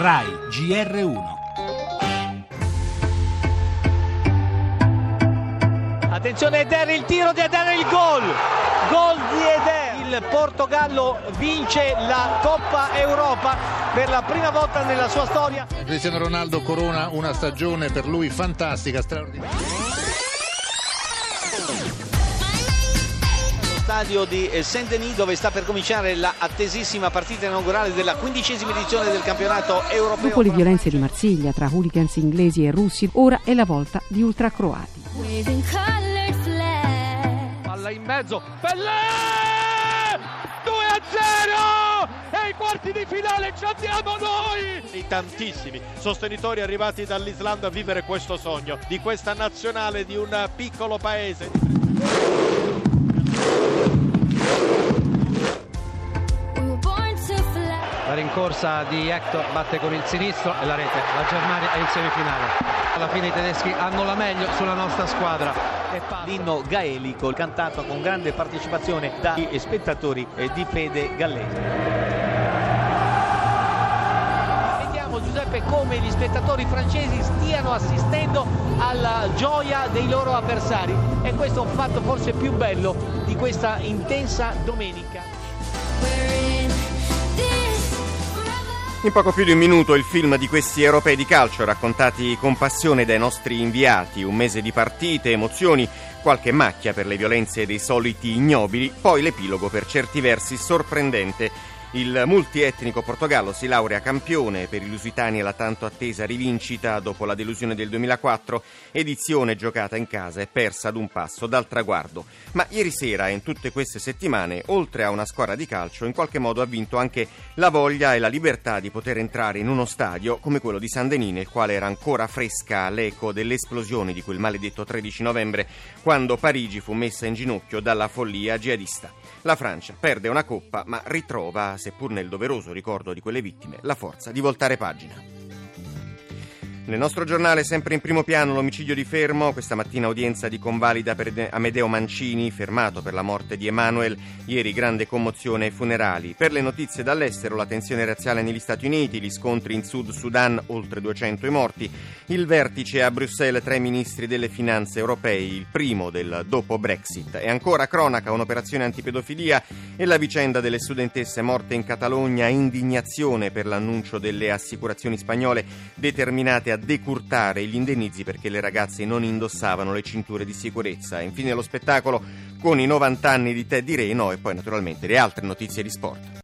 RAI GR1 Attenzione Eder, il tiro di Eder, il gol! Gol di Eder! Il Portogallo vince la Coppa Europa per la prima volta nella sua storia. Cristiano Ronaldo corona una stagione per lui fantastica, straordinaria. Stadio di Saint-Denis dove sta per cominciare la attesissima partita inaugurale della quindicesima edizione del campionato europeo. Dopo le violenze di Marsiglia tra hooligans inglesi e russi, ora è la volta di ultracroati. Palla in mezzo, Pellè! 2 a 0! E i quarti di finale ci abbiamo noi! I tantissimi sostenitori arrivati dall'Islanda a vivere questo sogno di questa nazionale di un piccolo paese. La rincorsa di Hector batte con il sinistro e la rete. La Germania è in semifinale. Alla fine i tedeschi hanno la meglio sulla nostra squadra. L'inno gaelico cantato con grande partecipazione dagli spettatori di fede gallese. Vediamo Giuseppe come gli spettatori francesi stiano assistendo alla gioia dei loro avversari e questo è un fatto forse più bello di questa intensa domenica. In poco più di un minuto il film di questi europei di calcio raccontati con passione dai nostri inviati, un mese di partite, emozioni, qualche macchia per le violenze dei soliti ignobili, poi l'epilogo per certi versi sorprendente il multietnico Portogallo si laurea campione per i lusitani alla tanto attesa rivincita dopo la delusione del 2004, edizione giocata in casa e persa ad un passo dal traguardo. Ma ieri sera e in tutte queste settimane, oltre a una squadra di calcio, in qualche modo ha vinto anche la voglia e la libertà di poter entrare in uno stadio come quello di San Denis, nel quale era ancora fresca l'eco dell'esplosione di quel maledetto 13 novembre, quando Parigi fu messa in ginocchio dalla follia jihadista. La Francia perde una coppa, ma ritrova seppur nel doveroso ricordo di quelle vittime, la forza di voltare pagina. Nel nostro giornale, sempre in primo piano, l'omicidio di Fermo. Questa mattina udienza di convalida per Amedeo Mancini, fermato per la morte di Emanuel. Ieri grande commozione ai funerali. Per le notizie dall'estero, la tensione razziale negli Stati Uniti, gli scontri in Sud Sudan, oltre 200 i morti. Il vertice a Bruxelles tra i ministri delle finanze europei, il primo del dopo Brexit. E ancora cronaca, un'operazione antipedofilia e la vicenda delle studentesse morte in Catalogna. Indignazione per l'annuncio delle assicurazioni spagnole determinate a decurtare gli indennizi perché le ragazze non indossavano le cinture di sicurezza. Infine lo spettacolo con i 90 anni di Teddy Reno e poi naturalmente le altre notizie di sport.